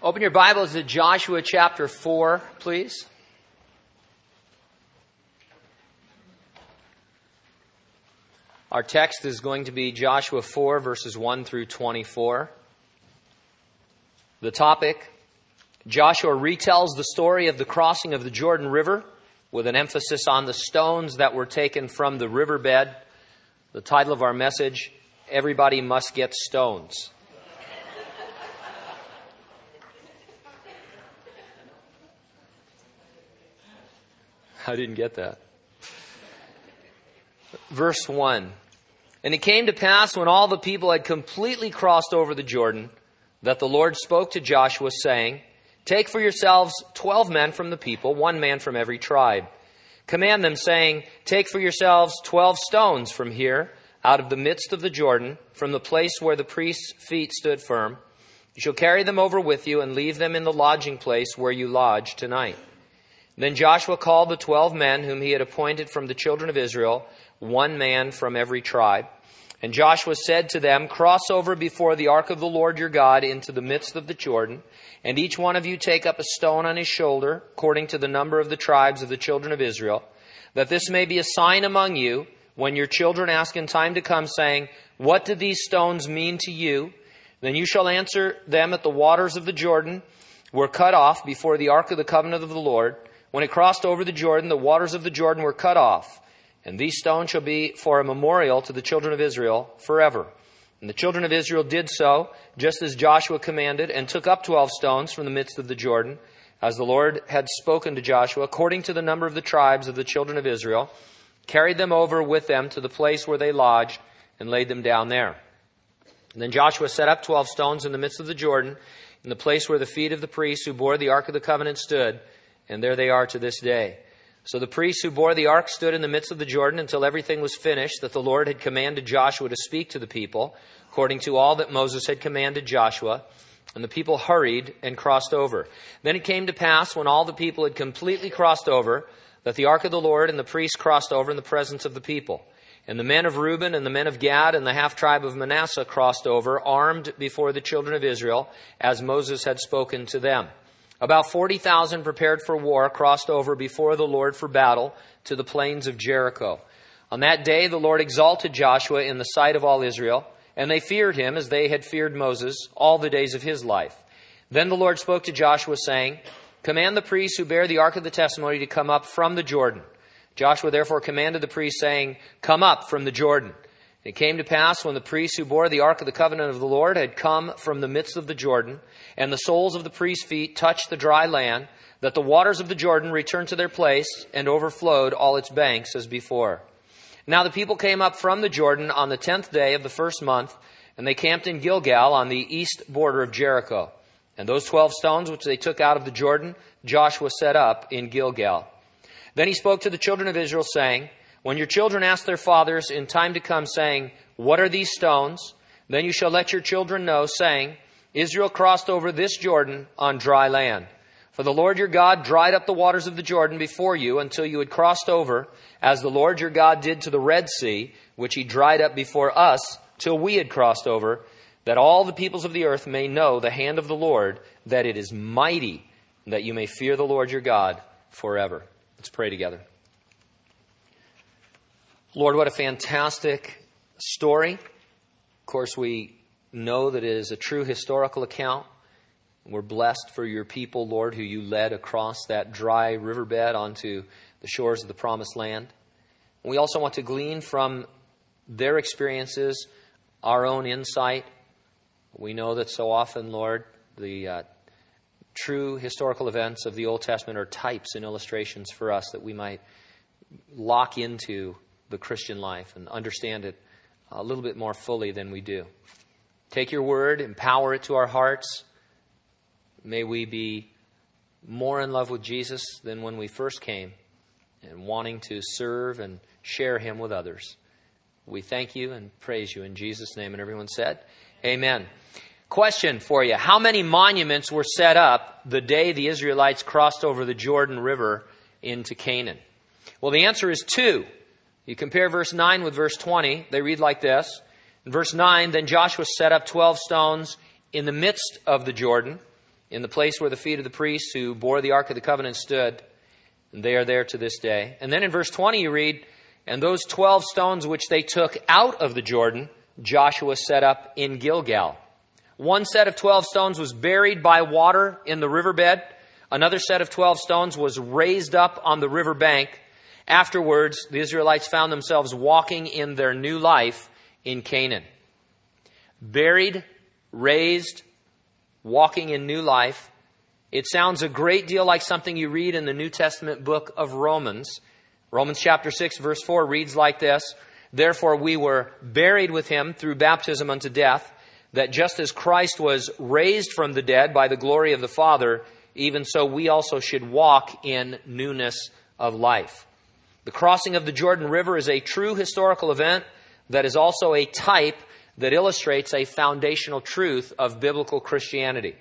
Open your Bibles to Joshua chapter 4, please. Our text is going to be Joshua 4, verses 1 through 24. The topic Joshua retells the story of the crossing of the Jordan River with an emphasis on the stones that were taken from the riverbed. The title of our message Everybody Must Get Stones. I didn't get that. Verse 1. And it came to pass when all the people had completely crossed over the Jordan that the Lord spoke to Joshua, saying, Take for yourselves twelve men from the people, one man from every tribe. Command them, saying, Take for yourselves twelve stones from here, out of the midst of the Jordan, from the place where the priest's feet stood firm. You shall carry them over with you and leave them in the lodging place where you lodge tonight. Then Joshua called the twelve men whom he had appointed from the children of Israel, one man from every tribe. And Joshua said to them, Cross over before the ark of the Lord your God into the midst of the Jordan, and each one of you take up a stone on his shoulder, according to the number of the tribes of the children of Israel, that this may be a sign among you when your children ask in time to come, saying, What do these stones mean to you? Then you shall answer them at the waters of the Jordan were cut off before the ark of the covenant of the Lord. When it crossed over the Jordan, the waters of the Jordan were cut off. And these stones shall be for a memorial to the children of Israel forever. And the children of Israel did so, just as Joshua commanded, and took up twelve stones from the midst of the Jordan, as the Lord had spoken to Joshua, according to the number of the tribes of the children of Israel, carried them over with them to the place where they lodged, and laid them down there. And then Joshua set up twelve stones in the midst of the Jordan, in the place where the feet of the priests who bore the ark of the covenant stood, and there they are to this day. So the priests who bore the ark stood in the midst of the Jordan until everything was finished that the Lord had commanded Joshua to speak to the people, according to all that Moses had commanded Joshua. And the people hurried and crossed over. Then it came to pass, when all the people had completely crossed over, that the ark of the Lord and the priests crossed over in the presence of the people. And the men of Reuben and the men of Gad and the half tribe of Manasseh crossed over, armed before the children of Israel, as Moses had spoken to them. About 40,000 prepared for war crossed over before the Lord for battle to the plains of Jericho. On that day, the Lord exalted Joshua in the sight of all Israel, and they feared him as they had feared Moses all the days of his life. Then the Lord spoke to Joshua, saying, Command the priests who bear the ark of the testimony to come up from the Jordan. Joshua therefore commanded the priests, saying, Come up from the Jordan. It came to pass when the priests who bore the ark of the covenant of the Lord had come from the midst of the Jordan, and the soles of the priests' feet touched the dry land, that the waters of the Jordan returned to their place and overflowed all its banks as before. Now the people came up from the Jordan on the tenth day of the first month, and they camped in Gilgal on the east border of Jericho. And those twelve stones which they took out of the Jordan, Joshua set up in Gilgal. Then he spoke to the children of Israel, saying, when your children ask their fathers in time to come, saying, What are these stones? Then you shall let your children know, saying, Israel crossed over this Jordan on dry land. For the Lord your God dried up the waters of the Jordan before you until you had crossed over, as the Lord your God did to the Red Sea, which he dried up before us till we had crossed over, that all the peoples of the earth may know the hand of the Lord, that it is mighty, that you may fear the Lord your God forever. Let's pray together. Lord, what a fantastic story. Of course, we know that it is a true historical account. We're blessed for your people, Lord, who you led across that dry riverbed onto the shores of the promised land. We also want to glean from their experiences our own insight. We know that so often, Lord, the uh, true historical events of the Old Testament are types and illustrations for us that we might lock into the Christian life and understand it a little bit more fully than we do. Take your word, empower it to our hearts. May we be more in love with Jesus than when we first came and wanting to serve and share him with others. We thank you and praise you in Jesus' name. And everyone said, Amen. Question for you How many monuments were set up the day the Israelites crossed over the Jordan River into Canaan? Well, the answer is two. You compare verse 9 with verse 20, they read like this. In verse 9, then Joshua set up 12 stones in the midst of the Jordan, in the place where the feet of the priests who bore the Ark of the Covenant stood. And they are there to this day. And then in verse 20 you read, And those 12 stones which they took out of the Jordan, Joshua set up in Gilgal. One set of 12 stones was buried by water in the riverbed. Another set of 12 stones was raised up on the river bank. Afterwards, the Israelites found themselves walking in their new life in Canaan. Buried, raised, walking in new life. It sounds a great deal like something you read in the New Testament book of Romans. Romans chapter 6 verse 4 reads like this, Therefore we were buried with him through baptism unto death, that just as Christ was raised from the dead by the glory of the Father, even so we also should walk in newness of life. The crossing of the Jordan River is a true historical event that is also a type that illustrates a foundational truth of biblical Christianity.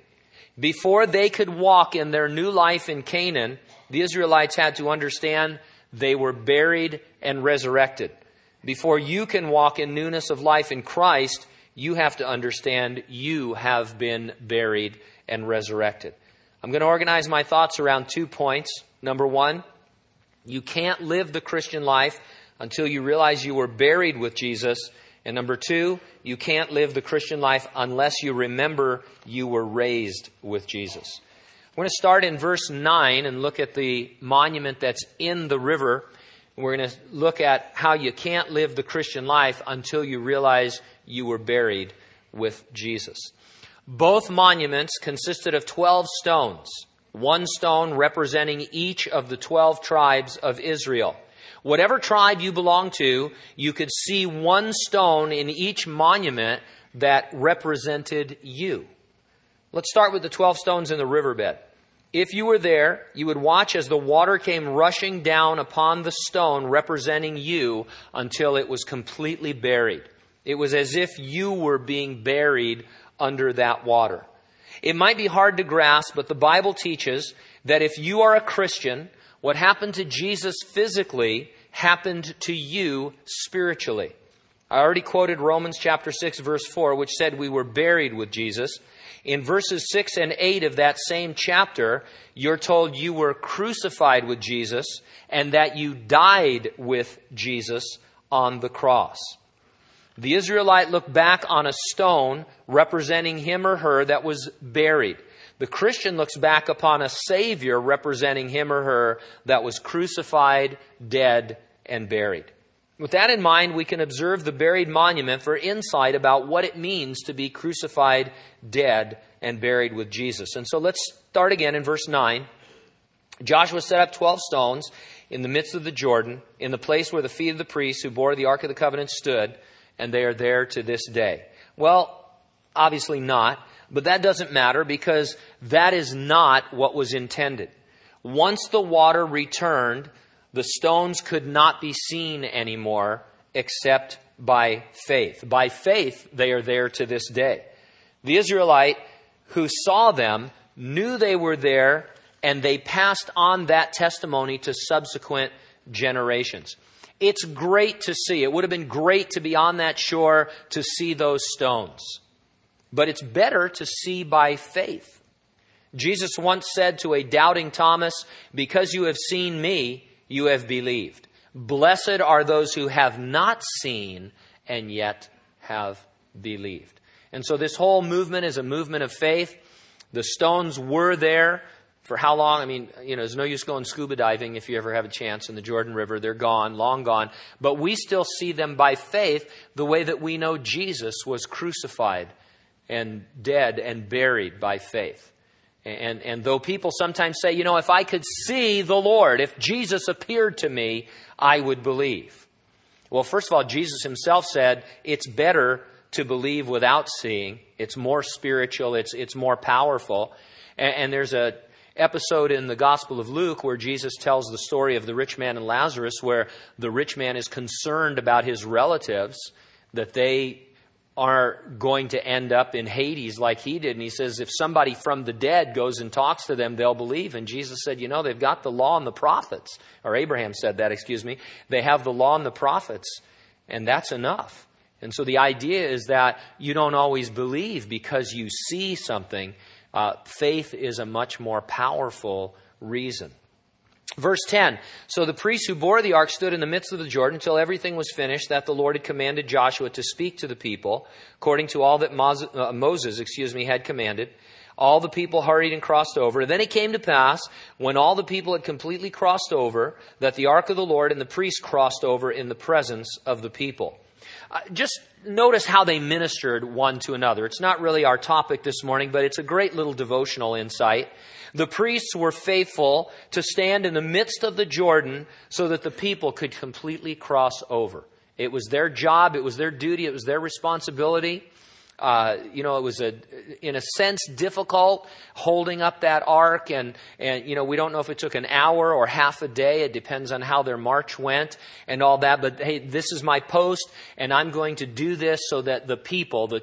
Before they could walk in their new life in Canaan, the Israelites had to understand they were buried and resurrected. Before you can walk in newness of life in Christ, you have to understand you have been buried and resurrected. I'm going to organize my thoughts around two points. Number one, you can't live the Christian life until you realize you were buried with Jesus and number two, you can't live the Christian life unless you remember you were raised with Jesus. We're going to start in verse 9 and look at the monument that's in the river. We're going to look at how you can't live the Christian life until you realize you were buried with Jesus. Both monuments consisted of 12 stones, one stone representing each of the 12 tribes of Israel. Whatever tribe you belong to, you could see one stone in each monument that represented you. Let's start with the 12 stones in the riverbed. If you were there, you would watch as the water came rushing down upon the stone representing you until it was completely buried. It was as if you were being buried under that water. It might be hard to grasp, but the Bible teaches that if you are a Christian, what happened to Jesus physically happened to you spiritually. I already quoted Romans chapter 6 verse 4 which said we were buried with Jesus. In verses 6 and 8 of that same chapter, you're told you were crucified with Jesus and that you died with Jesus on the cross. The Israelite looked back on a stone representing him or her that was buried. The Christian looks back upon a Savior representing him or her that was crucified, dead, and buried. With that in mind, we can observe the buried monument for insight about what it means to be crucified, dead, and buried with Jesus. And so let's start again in verse 9. Joshua set up 12 stones in the midst of the Jordan, in the place where the feet of the priests who bore the Ark of the Covenant stood, and they are there to this day. Well, obviously not, but that doesn't matter because that is not what was intended. Once the water returned, the stones could not be seen anymore except by faith. By faith, they are there to this day. The Israelite who saw them knew they were there and they passed on that testimony to subsequent generations. It's great to see. It would have been great to be on that shore to see those stones. But it's better to see by faith. Jesus once said to a doubting Thomas, Because you have seen me, you have believed. Blessed are those who have not seen and yet have believed. And so this whole movement is a movement of faith. The stones were there for how long? I mean, you know, there's no use going scuba diving if you ever have a chance in the Jordan River. They're gone, long gone. But we still see them by faith the way that we know Jesus was crucified and dead and buried by faith. And, and though people sometimes say, you know, if I could see the Lord, if Jesus appeared to me, I would believe. Well, first of all, Jesus himself said it's better to believe without seeing. It's more spiritual. It's, it's more powerful. And, and there's a episode in the Gospel of Luke where Jesus tells the story of the rich man and Lazarus, where the rich man is concerned about his relatives, that they are going to end up in Hades like he did. And he says, if somebody from the dead goes and talks to them, they'll believe. And Jesus said, you know, they've got the law and the prophets. Or Abraham said that, excuse me. They have the law and the prophets, and that's enough. And so the idea is that you don't always believe because you see something, Uh, faith is a much more powerful reason. Verse 10 So the priests who bore the ark stood in the midst of the Jordan until everything was finished that the Lord had commanded Joshua to speak to the people, according to all that Moses, uh, Moses excuse me, had commanded. All the people hurried and crossed over. Then it came to pass, when all the people had completely crossed over, that the ark of the Lord and the priests crossed over in the presence of the people. Uh, just notice how they ministered one to another. It's not really our topic this morning, but it's a great little devotional insight. The priests were faithful to stand in the midst of the Jordan so that the people could completely cross over. It was their job, it was their duty, it was their responsibility. Uh, you know, it was a, in a sense, difficult holding up that ark, and and you know, we don't know if it took an hour or half a day. It depends on how their march went and all that. But hey, this is my post, and I'm going to do this so that the people, the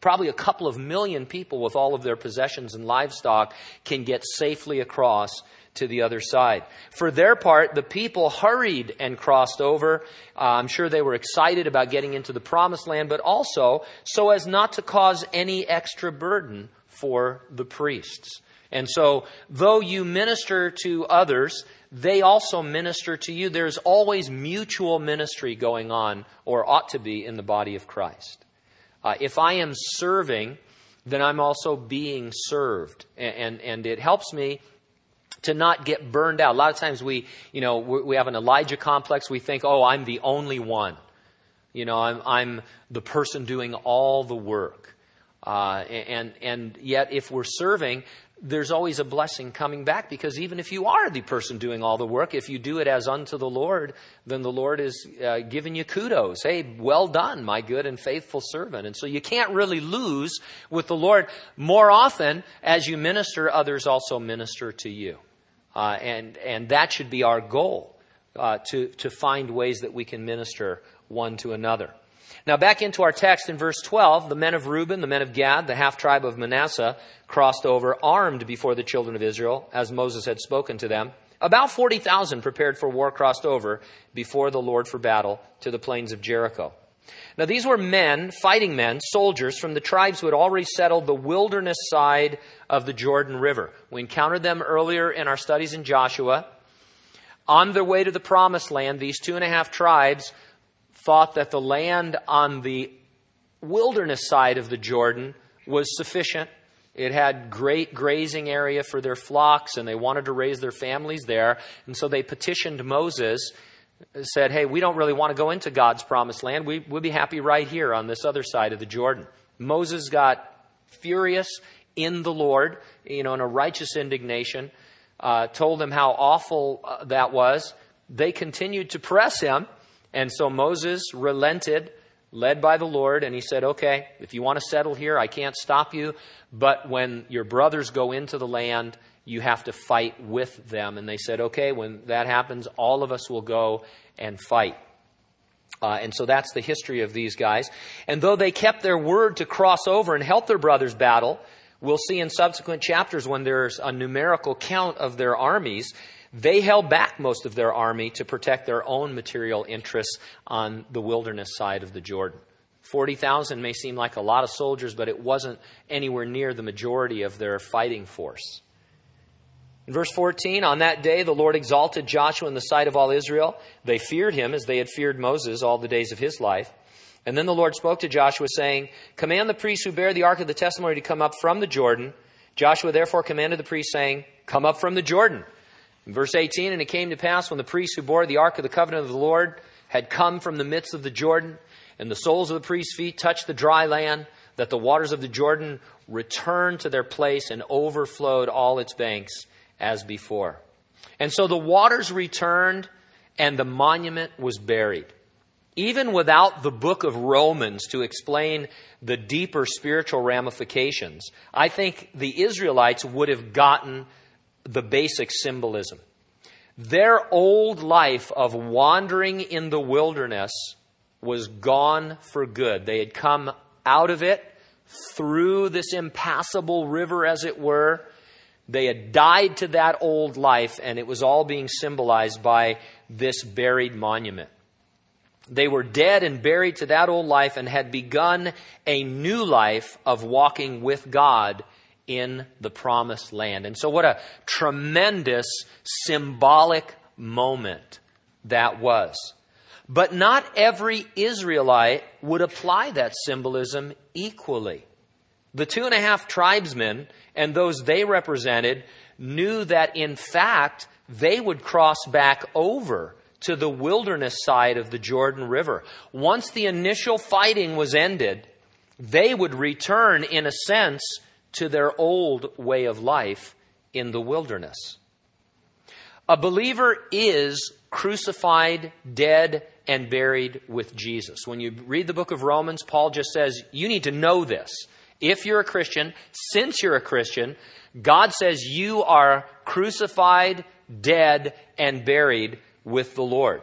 probably a couple of million people with all of their possessions and livestock can get safely across to the other side. For their part, the people hurried and crossed over. Uh, I'm sure they were excited about getting into the promised land, but also so as not to cause any extra burden for the priests. And so, though you minister to others, they also minister to you. There's always mutual ministry going on, or ought to be, in the body of Christ. Uh, if I am serving, then I'm also being served. And, and, and, it helps me to not get burned out. A lot of times we, you know, we have an Elijah complex. We think, oh, I'm the only one. You know, I'm, I'm the person doing all the work. Uh, and, and yet, if we're serving, there's always a blessing coming back because even if you are the person doing all the work, if you do it as unto the Lord, then the Lord is uh, giving you kudos. Hey, well done, my good and faithful servant. And so you can't really lose with the Lord. More often, as you minister, others also minister to you. Uh, and, and that should be our goal uh, to, to find ways that we can minister one to another. Now, back into our text in verse 12, the men of Reuben, the men of Gad, the half tribe of Manasseh crossed over armed before the children of Israel, as Moses had spoken to them. About 40,000 prepared for war crossed over before the Lord for battle to the plains of Jericho. Now, these were men, fighting men, soldiers from the tribes who had already settled the wilderness side of the Jordan River. We encountered them earlier in our studies in Joshua. On their way to the promised land, these two and a half tribes thought that the land on the wilderness side of the Jordan was sufficient. It had great grazing area for their flocks, and they wanted to raise their families there. And so they petitioned Moses, said, Hey, we don't really want to go into God's promised land. We, we'll be happy right here on this other side of the Jordan. Moses got furious in the Lord, you know, in a righteous indignation, uh, told them how awful uh, that was. They continued to press him. And so Moses relented, led by the Lord, and he said, Okay, if you want to settle here, I can't stop you. But when your brothers go into the land, you have to fight with them. And they said, Okay, when that happens, all of us will go and fight. Uh, and so that's the history of these guys. And though they kept their word to cross over and help their brothers battle, we'll see in subsequent chapters when there's a numerical count of their armies, they held back most of their army to protect their own material interests on the wilderness side of the Jordan. 40,000 may seem like a lot of soldiers, but it wasn't anywhere near the majority of their fighting force. In verse 14, on that day the Lord exalted Joshua in the sight of all Israel. They feared him as they had feared Moses all the days of his life. And then the Lord spoke to Joshua, saying, Command the priests who bear the ark of the testimony to come up from the Jordan. Joshua therefore commanded the priests, saying, Come up from the Jordan. In verse 18, and it came to pass when the priests who bore the ark of the covenant of the Lord had come from the midst of the Jordan, and the soles of the priests' feet touched the dry land, that the waters of the Jordan returned to their place and overflowed all its banks as before. And so the waters returned, and the monument was buried. Even without the book of Romans to explain the deeper spiritual ramifications, I think the Israelites would have gotten the basic symbolism. Their old life of wandering in the wilderness was gone for good. They had come out of it through this impassable river, as it were. They had died to that old life, and it was all being symbolized by this buried monument. They were dead and buried to that old life and had begun a new life of walking with God in the promised land. And so, what a tremendous symbolic moment that was. But not every Israelite would apply that symbolism equally. The two and a half tribesmen and those they represented knew that in fact they would cross back over to the wilderness side of the Jordan River. Once the initial fighting was ended, they would return, in a sense, to their old way of life in the wilderness. A believer is crucified, dead, and buried with Jesus. When you read the book of Romans, Paul just says, you need to know this. If you're a Christian, since you're a Christian, God says you are crucified, dead, and buried with the Lord.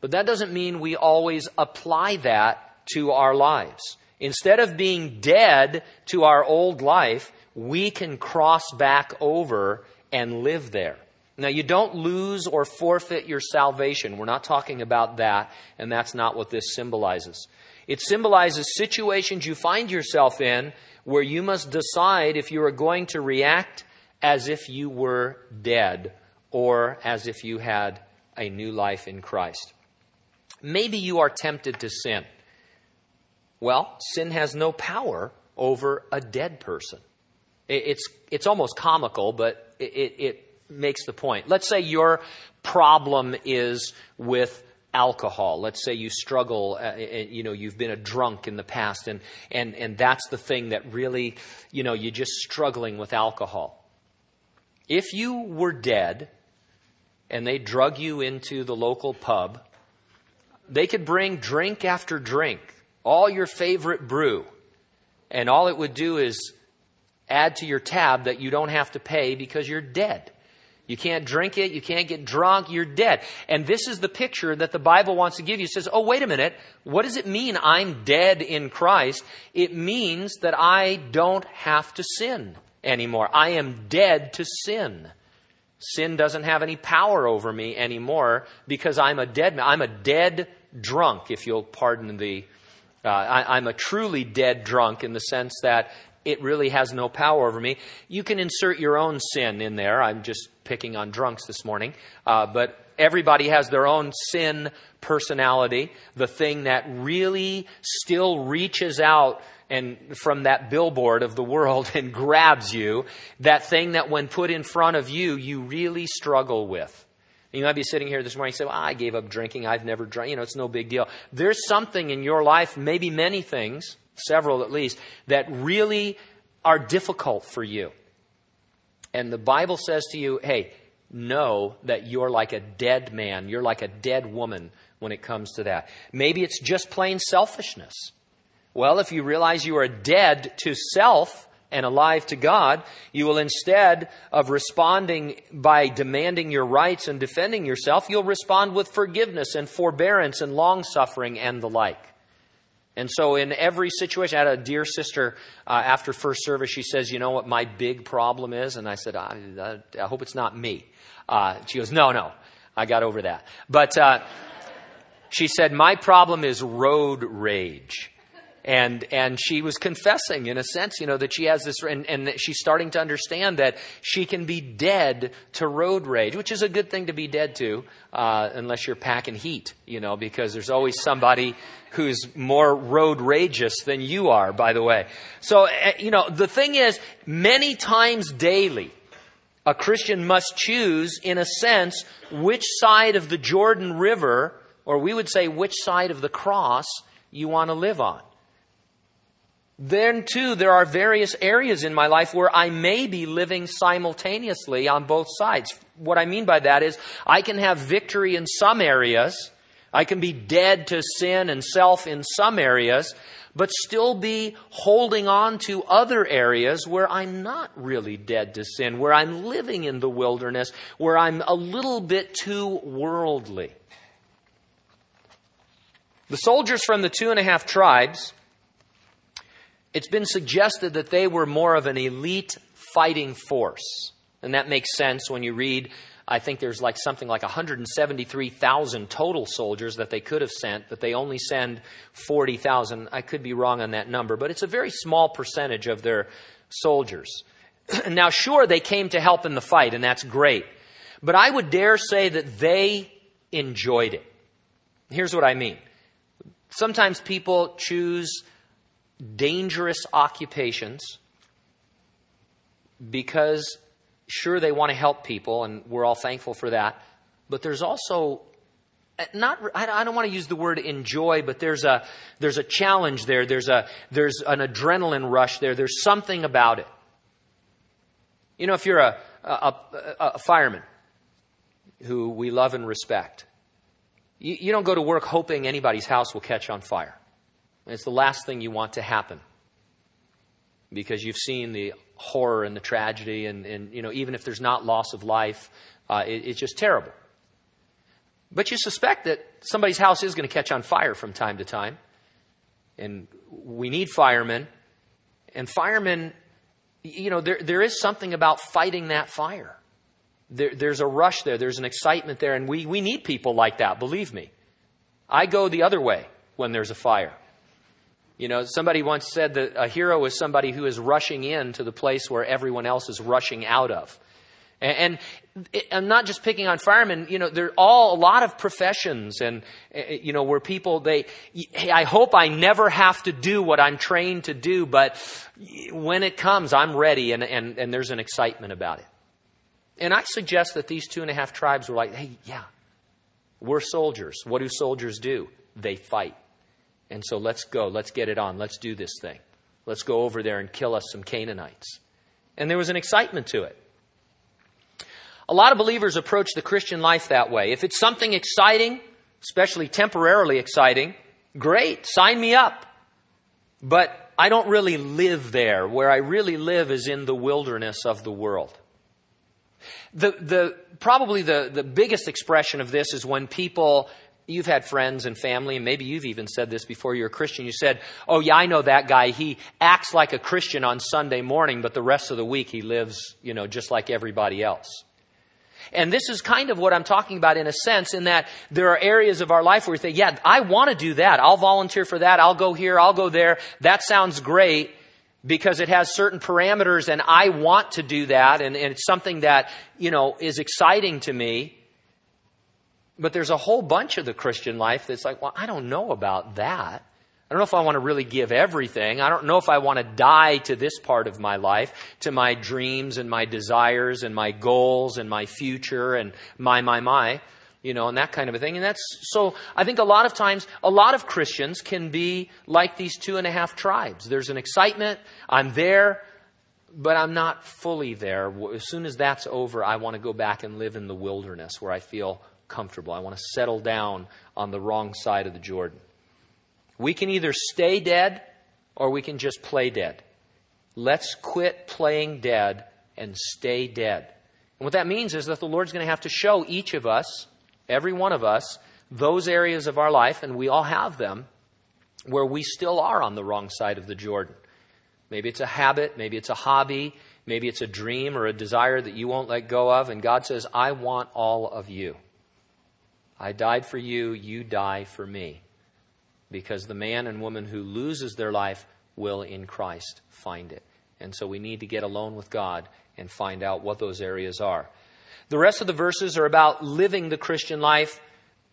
But that doesn't mean we always apply that to our lives. Instead of being dead to our old life, we can cross back over and live there. Now, you don't lose or forfeit your salvation. We're not talking about that, and that's not what this symbolizes. It symbolizes situations you find yourself in where you must decide if you are going to react as if you were dead or as if you had a new life in Christ. Maybe you are tempted to sin. Well, sin has no power over a dead person. It's, it's almost comical, but it, it makes the point. Let's say your problem is with alcohol. Let's say you struggle, uh, you know, you've been a drunk in the past, and, and, and that's the thing that really, you know, you're just struggling with alcohol. If you were dead and they drug you into the local pub, they could bring drink after drink, all your favorite brew, and all it would do is add to your tab that you don't have to pay because you're dead. You can't drink it. You can't get drunk. You're dead. And this is the picture that the Bible wants to give you. It says, oh, wait a minute. What does it mean I'm dead in Christ? It means that I don't have to sin anymore. I am dead to sin. Sin doesn't have any power over me anymore because I'm a dead man. I'm a dead drunk, if you'll pardon the. Uh, I, I'm a truly dead drunk in the sense that it really has no power over me. You can insert your own sin in there. I'm just picking on drunks this morning. Uh, but everybody has their own sin personality, the thing that really still reaches out and from that billboard of the world and grabs you, that thing that when put in front of you, you really struggle with. You might be sitting here this morning and say, well, I gave up drinking. I've never drank. You know, it's no big deal. There's something in your life, maybe many things, several at least, that really are difficult for you. And the Bible says to you, hey, know that you're like a dead man, you're like a dead woman when it comes to that. Maybe it's just plain selfishness. Well, if you realize you are dead to self and alive to God, you will instead of responding by demanding your rights and defending yourself, you'll respond with forgiveness and forbearance and long suffering and the like. And so, in every situation, I had a dear sister uh, after first service. She says, "You know what my big problem is?" And I said, "I, I, hope it's not me." Uh, she goes, "No, no, I got over that." But uh, she said, "My problem is road rage." And and she was confessing in a sense you know that she has this and, and she's starting to understand that she can be dead to road rage which is a good thing to be dead to uh, unless you're packing heat you know because there's always somebody who's more road rageous than you are by the way. So uh, you know the thing is many times daily a christian must choose in a sense which side of the jordan river or we would say which side of the cross you want to live on then too, there are various areas in my life where I may be living simultaneously on both sides. What I mean by that is I can have victory in some areas. I can be dead to sin and self in some areas, but still be holding on to other areas where I'm not really dead to sin, where I'm living in the wilderness, where I'm a little bit too worldly. The soldiers from the two and a half tribes it's been suggested that they were more of an elite fighting force. And that makes sense when you read, I think there's like something like 173,000 total soldiers that they could have sent, but they only send 40,000. I could be wrong on that number, but it's a very small percentage of their soldiers. now, sure, they came to help in the fight, and that's great. But I would dare say that they enjoyed it. Here's what I mean. Sometimes people choose dangerous occupations because, sure, they want to help people, and we're all thankful for that. But there's also eh, not I don't want to use the word enjoy, but there's a there's a challenge there. There's a there's an adrenaline rush there. There's something about it. You know, if you're a a, a, a fireman who we love and respect, you, you don't go to work hoping anybody's house will catch on fire. It's the last thing you want to happen because you've seen the horror and the tragedy, and, and you know even if there's not loss of life, uh, it, it's just terrible. But you suspect that somebody's house is going to catch on fire from time to time. And we need firemen. And firemen, you know, there, there is something about fighting that fire. There, there's a rush there, there's an excitement there, and we, we need people like that, believe me. I go the other way when there's a fire. You know, somebody once said that a hero is somebody who is rushing in to the place where everyone else is rushing out of. And, I'm not just picking on firemen. You know, there are all a lot of professions, and eh, eh, you know, where people they. I hope I never have to do what I'm trained to do, but when it comes, I'm ready, and and and there's an excitement about it. And I suggest that these two and a half tribes were like, hey, yeah, we're soldiers. What do soldiers do? They fight. And so let's go. Let's get it on. Let's do this thing. Let's go over there and kill us some Canaanites. And there was an excitement to it. A lot of believers approach the Christian life that way. If it's something exciting, especially temporarily exciting, great, sign me up. But I don't really live there. Where I really live is in the wilderness of the world. The, the, probably the, the biggest expression of this is when people, you've had friends and family, and maybe you've even said this before you're a Christian. You said, Oh, yeah, I know that guy. He acts like a Christian on Sunday morning, but the rest of the week he lives, you know, just like everybody else. And this is kind of what I'm talking about in a sense, in that there are areas of our life where we think, yeah, I want to do that. I'll volunteer for that. I'll go here. I'll go there. That sounds great because it has certain parameters and I want to do that. And, and it's something that, you know, is exciting to me. But there's a whole bunch of the Christian life that's like, well, I don't know about that. I don't know if I want to really give everything. I don't know if I want to die to this part of my life, to my dreams and my desires and my goals and my future and my, my, my, you know, and that kind of a thing. And that's so I think a lot of times, a lot of Christians can be like these two and a half tribes. There's an excitement. I'm there, but I'm not fully there. As soon as that's over, I want to go back and live in the wilderness where I feel comfortable. I want to settle down on the wrong side of the Jordan. We can either stay dead or we can just play dead. Let's quit playing dead and stay dead. And what that means is that the Lord's going to have to show each of us, every one of us, those areas of our life, and we all have them, where we still are on the wrong side of the Jordan. Maybe it's a habit, maybe it's a hobby, maybe it's a dream or a desire that you won't let go of, and God says, I want all of you. I died for you, you die for me because the man and woman who loses their life will in Christ find it. And so we need to get alone with God and find out what those areas are. The rest of the verses are about living the Christian life,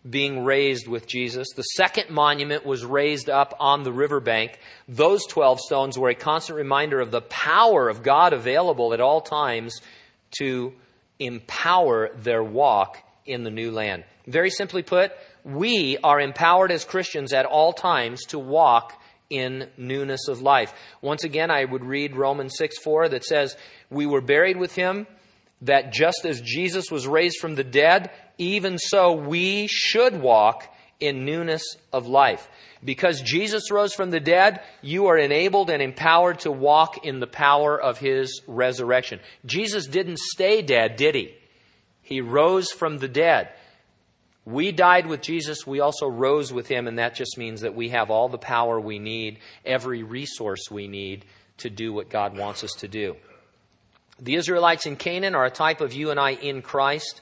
being raised with Jesus. The second monument was raised up on the riverbank. Those 12 stones were a constant reminder of the power of God available at all times to empower their walk in the new land. Very simply put, we are empowered as Christians at all times to walk in newness of life. Once again, I would read Romans 6 4 that says, We were buried with him, that just as Jesus was raised from the dead, even so we should walk in newness of life. Because Jesus rose from the dead, you are enabled and empowered to walk in the power of his resurrection. Jesus didn't stay dead, did he? He rose from the dead. We died with Jesus, we also rose with him, and that just means that we have all the power we need, every resource we need to do what God wants us to do. The Israelites in Canaan are a type of you and I in Christ,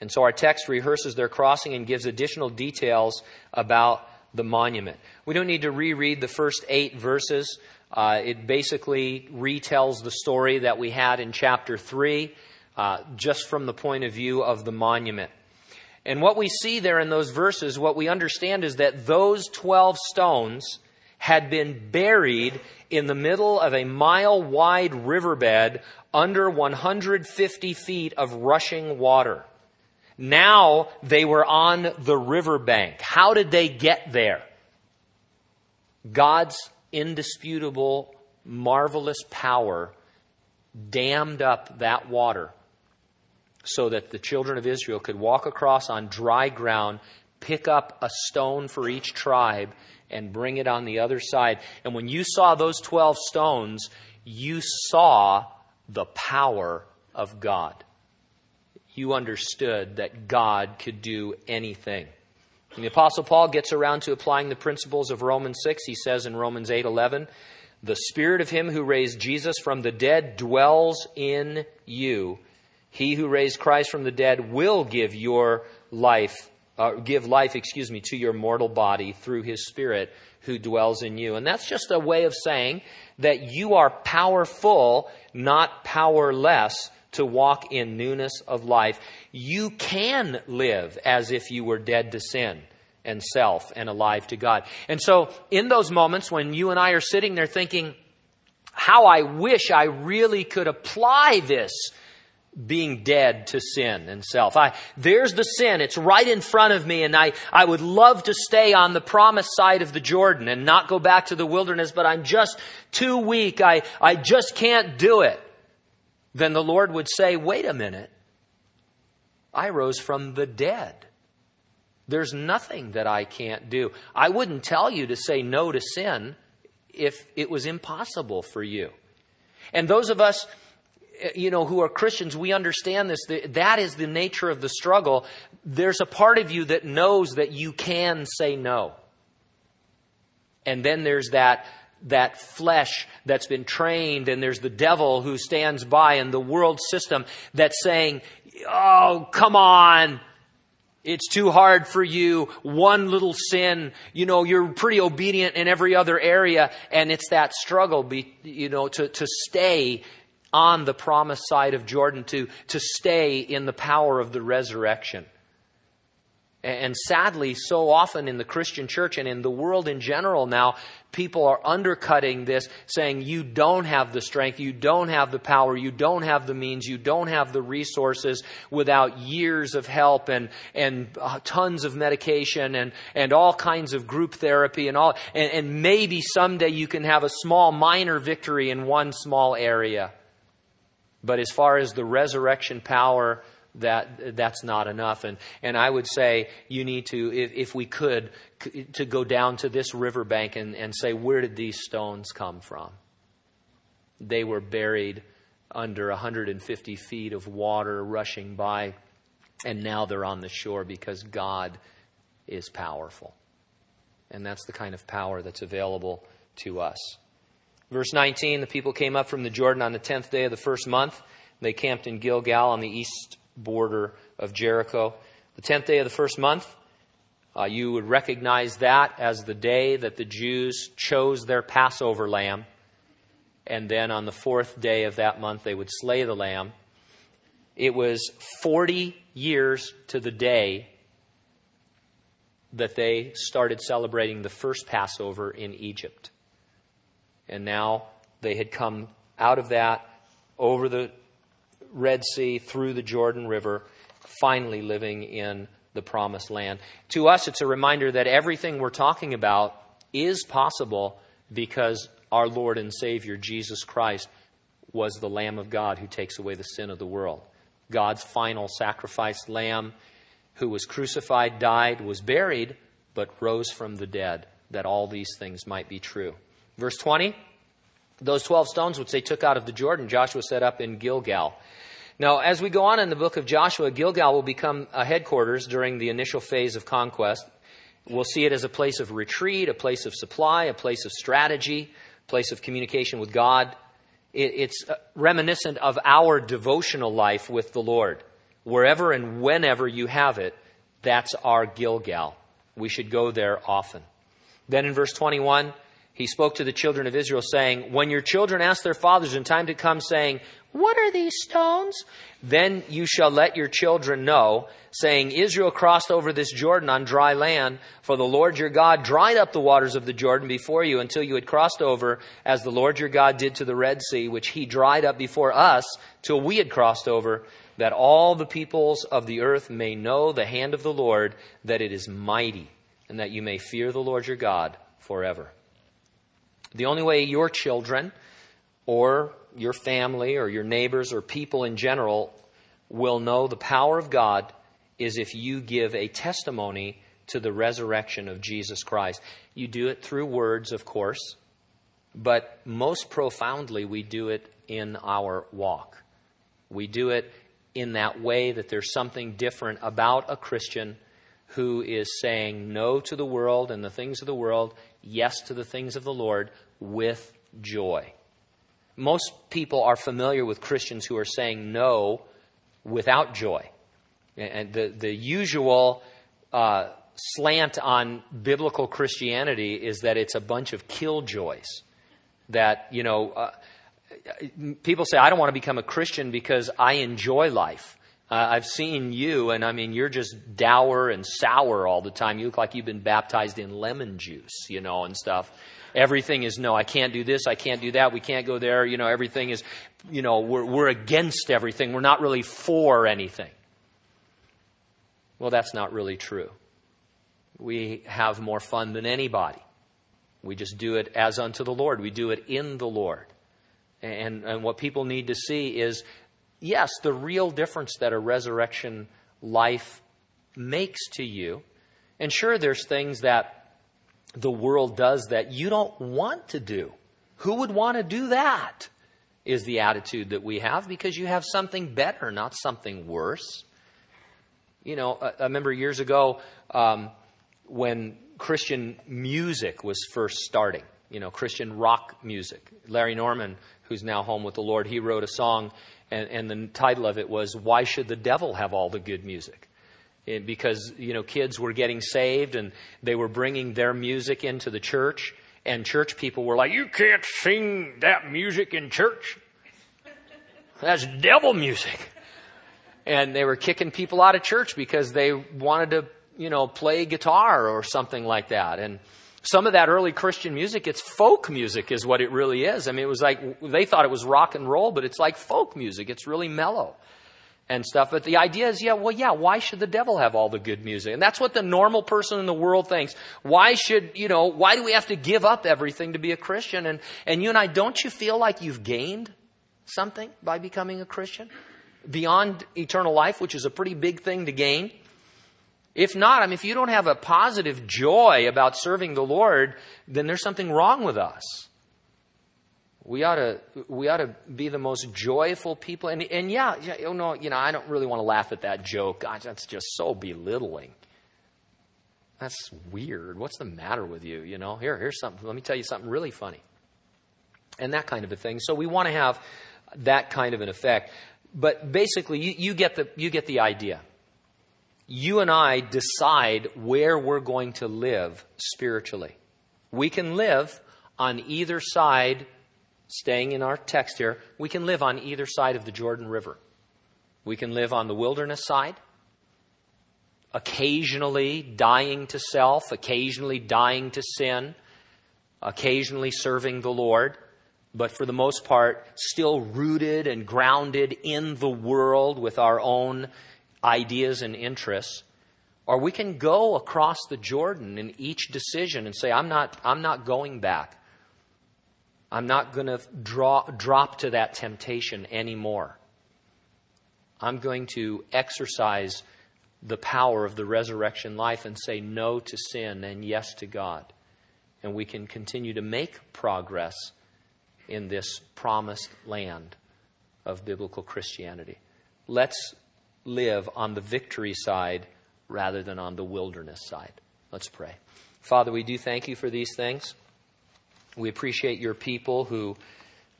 and so our text rehearses their crossing and gives additional details about the monument. We don't need to reread the first eight verses Uh, it basically retells the story that we had in chapter 3, uh, just from the point of view of the monument. And what we see there in those verses, what we understand is that those 12 stones had been buried in the middle of a mile wide riverbed under 150 feet of rushing water. Now they were on the riverbank. How did they get there? God's indisputable, marvelous power dammed up that water so that the children of Israel could walk across on dry ground, pick up a stone for each tribe, and bring it on the other side. And when you saw those 12 stones, you saw the power of God. You understood that God could do anything. And the apostle Paul gets around to applying the principles of Romans 6. He says in Romans 8:11, "The spirit of him who raised Jesus from the dead dwells in you. He who raised Christ from the dead will give your life uh, give life, excuse me, to your mortal body through his spirit who dwells in you." And that's just a way of saying that you are powerful, not powerless to walk in newness of life. You can live as if you were dead to sin and self and alive to God. And so, in those moments when you and I are sitting there thinking, how I wish I really could apply this being dead to sin and self. I, there's the sin. It's right in front of me and I, I would love to stay on the promised side of the Jordan and not go back to the wilderness, but I'm just too weak. I, I just can't do it then the Lord would say, wait a minute. I rose from the dead. There's nothing that I can't do. I wouldn't tell you to say no to sin if it was impossible for you. And those of us, Uh, you know, who are Christians, we understand this. That is the nature of the struggle. There's a part of you that knows that you can say no. And then there's that that flesh that's been trained, and there's the devil who stands by, and the world system that's saying, Oh, come on. It's too hard for you. One little sin, you know, you're pretty obedient in every other area, and it's that struggle, be, you know, to, to stay on the promised side of Jordan, to, to stay in the power of the resurrection. And sadly, so often in the Christian church and in the world in general now, people are undercutting this, saying you don't have the strength, you don't have the power, you don't have the means, you don't have the resources without years of help and, and uh, tons of medication and, and all kinds of group therapy and all. And, and maybe someday you can have a small, minor victory in one small area. But as far as the resurrection power, that that's not enough. And and I would say you need to, if, if we could, to go down to this riverbank and, and say, where did these stones come from? They were buried under 150 feet of water rushing by, and now they're on the shore because God is powerful. And that's the kind of power that's available to us. Verse 19 the people came up from the Jordan on the 10th day of the first month. They camped in Gilgal on the east border of Jericho. The tenth day of the first month, uh, you would recognize that as the day that the Jews chose their Passover lamb. And then on the fourth day of that month, they would slay the lamb. It was 40 years to the day that they started celebrating the first Passover in Egypt. And now they had come out of that over the Red Sea, through the Jordan River, finally living in the promised land. To us, it's a reminder that everything we're talking about is possible because our Lord and Savior, Jesus Christ, was the Lamb of God who takes away the sin of the world. God's final sacrificed lamb who was crucified, died, was buried, but rose from the dead, that all these things might be true. Verse 20 those 12 stones which they took out of the Jordan, Joshua set up in Gilgal. Now, as we go on in the book of Joshua, Gilgal will become a headquarters during the initial phase of conquest. We'll see it as a place of retreat, a place of supply, a place of strategy, a place of communication with God. It's uh, reminiscent of our devotional life with the Lord. Wherever and whenever you have it, that's our Gilgal. We should go there often. Then in verse 21, he spoke to the children of Israel, saying, When your children ask their fathers in time to come, saying, What are these stones? Then you shall let your children know, saying, Israel crossed over this Jordan on dry land, for the Lord your God dried up the waters of the Jordan before you until you had crossed over, as the Lord your God did to the Red Sea, which he dried up before us till we had crossed over, that all the peoples of the earth may know the hand of the Lord, that it is mighty, and that you may fear the Lord your God forever. The only way your children or your family or your neighbors or people in general will know the power of God is if you give a testimony to the resurrection of Jesus Christ. You do it through words, of course, but most profoundly, we do it in our walk. We do it in that way that there's something different about a Christian who is saying no to the world and the things of the world, yes to the things of the Lord with joy. Most people are familiar with Christians who are saying no without joy. And the, the usual uh, slant on biblical Christianity is that it's a bunch of killjoys. That, you know, uh, people say, I don't want to become a Christian because I enjoy life. Uh, I've seen you, and I mean, you're just dour and sour all the time. You look like you've been baptized in lemon juice, you know, and stuff. Everything is no, I can't do this, I can't do that, we can't go there. You know, everything is, you know, we're, we're against everything. We're not really for anything. Well, that's not really true. We have more fun than anybody. We just do it as unto the Lord. We do it in the Lord. And, and what people need to see is yes, the real difference that a resurrection life makes to you. And sure, there's things that the world does that you don't want to do. Who would want to do that? Is the attitude that we have because you have something better, not something worse. You know, I, remember years ago um, when Christian music was first starting, you know, Christian rock music. Larry Norman, who's now home with the Lord, he wrote a song, and, and the title of it was, Why Should the Devil Have All the Good Music? Eh, because you know kids were getting saved and they were bringing their music into the church and church people were like you can't sing that music in church that's devil music and they were kicking people out of church because they wanted to you know play guitar or something like that and some of that early Christian music, it's folk music, is what it really is. I mean, it was like they thought it was rock and roll, but it's like folk music. It's really mellow and stuff. But the idea is, yeah, well, yeah, why should the devil have all the good music? And that's what the normal person in the world thinks. Why should, you know, why do we have to give up everything to be a Christian? And, and you and I, don't you feel like you've gained something by becoming a Christian? Beyond eternal life, which is a pretty big thing to gain. If not, I mean, if you don't have a positive joy about serving the Lord, then there's something wrong with us. We ought to, we ought to be the most joyful people. And, and yeah, yeah, you know, you know, I don't really want to laugh at that joke. God, that's just so belittling. That's weird. What's the matter with you? You know, here, here's something. Let me tell you something really funny. And that kind of a thing. So we want to have that kind of an effect. But basically, you, you, get the, you get the idea. You and I decide where we're going to live spiritually. We can live on either side staying in our text here, we can live on either side of the Jordan River. We can live on the wilderness side, occasionally dying to self, occasionally dying to sin, occasionally serving the Lord, but for the most part, still rooted and grounded in the world with our own ideas and interests. Or we can go across the Jordan in each decision and say, I'm not, I'm not going back. I'm not going to drop to that temptation anymore. I'm going to exercise the power of the resurrection life and say no to sin and yes to God. And we can continue to make progress in this promised land of biblical Christianity. Let's live on the victory side rather than on the wilderness side. Let's pray. Father, we do thank you for these things. We appreciate your people who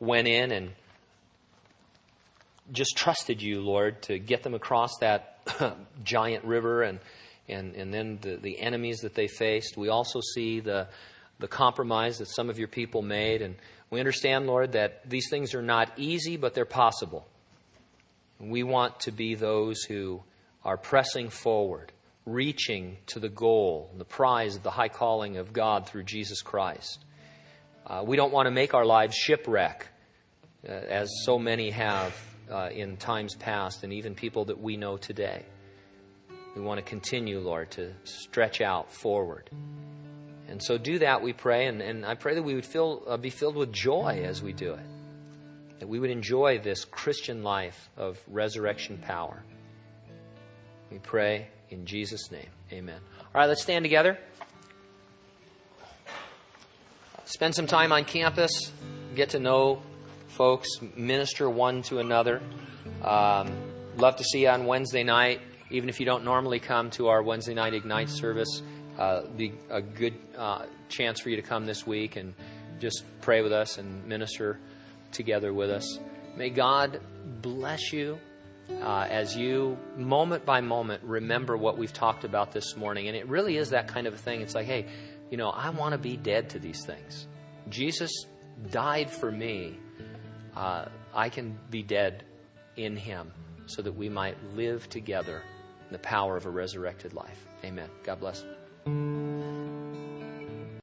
went in and just trusted you, Lord, to get them across that giant river and, and, and then the, the enemies that they faced. We also see the, the compromise that some of your people made. And we understand, Lord, that these things are not easy, but they're possible. We want to be those who are pressing forward, reaching to the goal, the prize of the high calling of God through Jesus Christ. Uh, we don't want to make our lives shipwreck, uh, as so many have uh, in times past, and even people that we know today. We want to continue, Lord, to stretch out forward. And so do that, we pray. And, and I pray that we would feel, uh, be filled with joy as we do it. That we would enjoy this Christian life of resurrection power. We pray in Jesus' name. Amen. All right, let's stand together. Spend some time on campus. Get to know folks. Minister one to another. Um, love to see you on Wednesday night. Even if you don't normally come to our Wednesday night Ignite service, uh, be a good uh, chance for you to come this week and just pray with us and minister together with us. May God bless you uh, as you, moment by moment, remember what we've talked about this morning. And it really is that kind of a thing. It's like, hey, you know, I want to be dead to these things. Jesus died for me. Uh, I can be dead in him so that we might live together in the power of a resurrected life. Amen. God bless.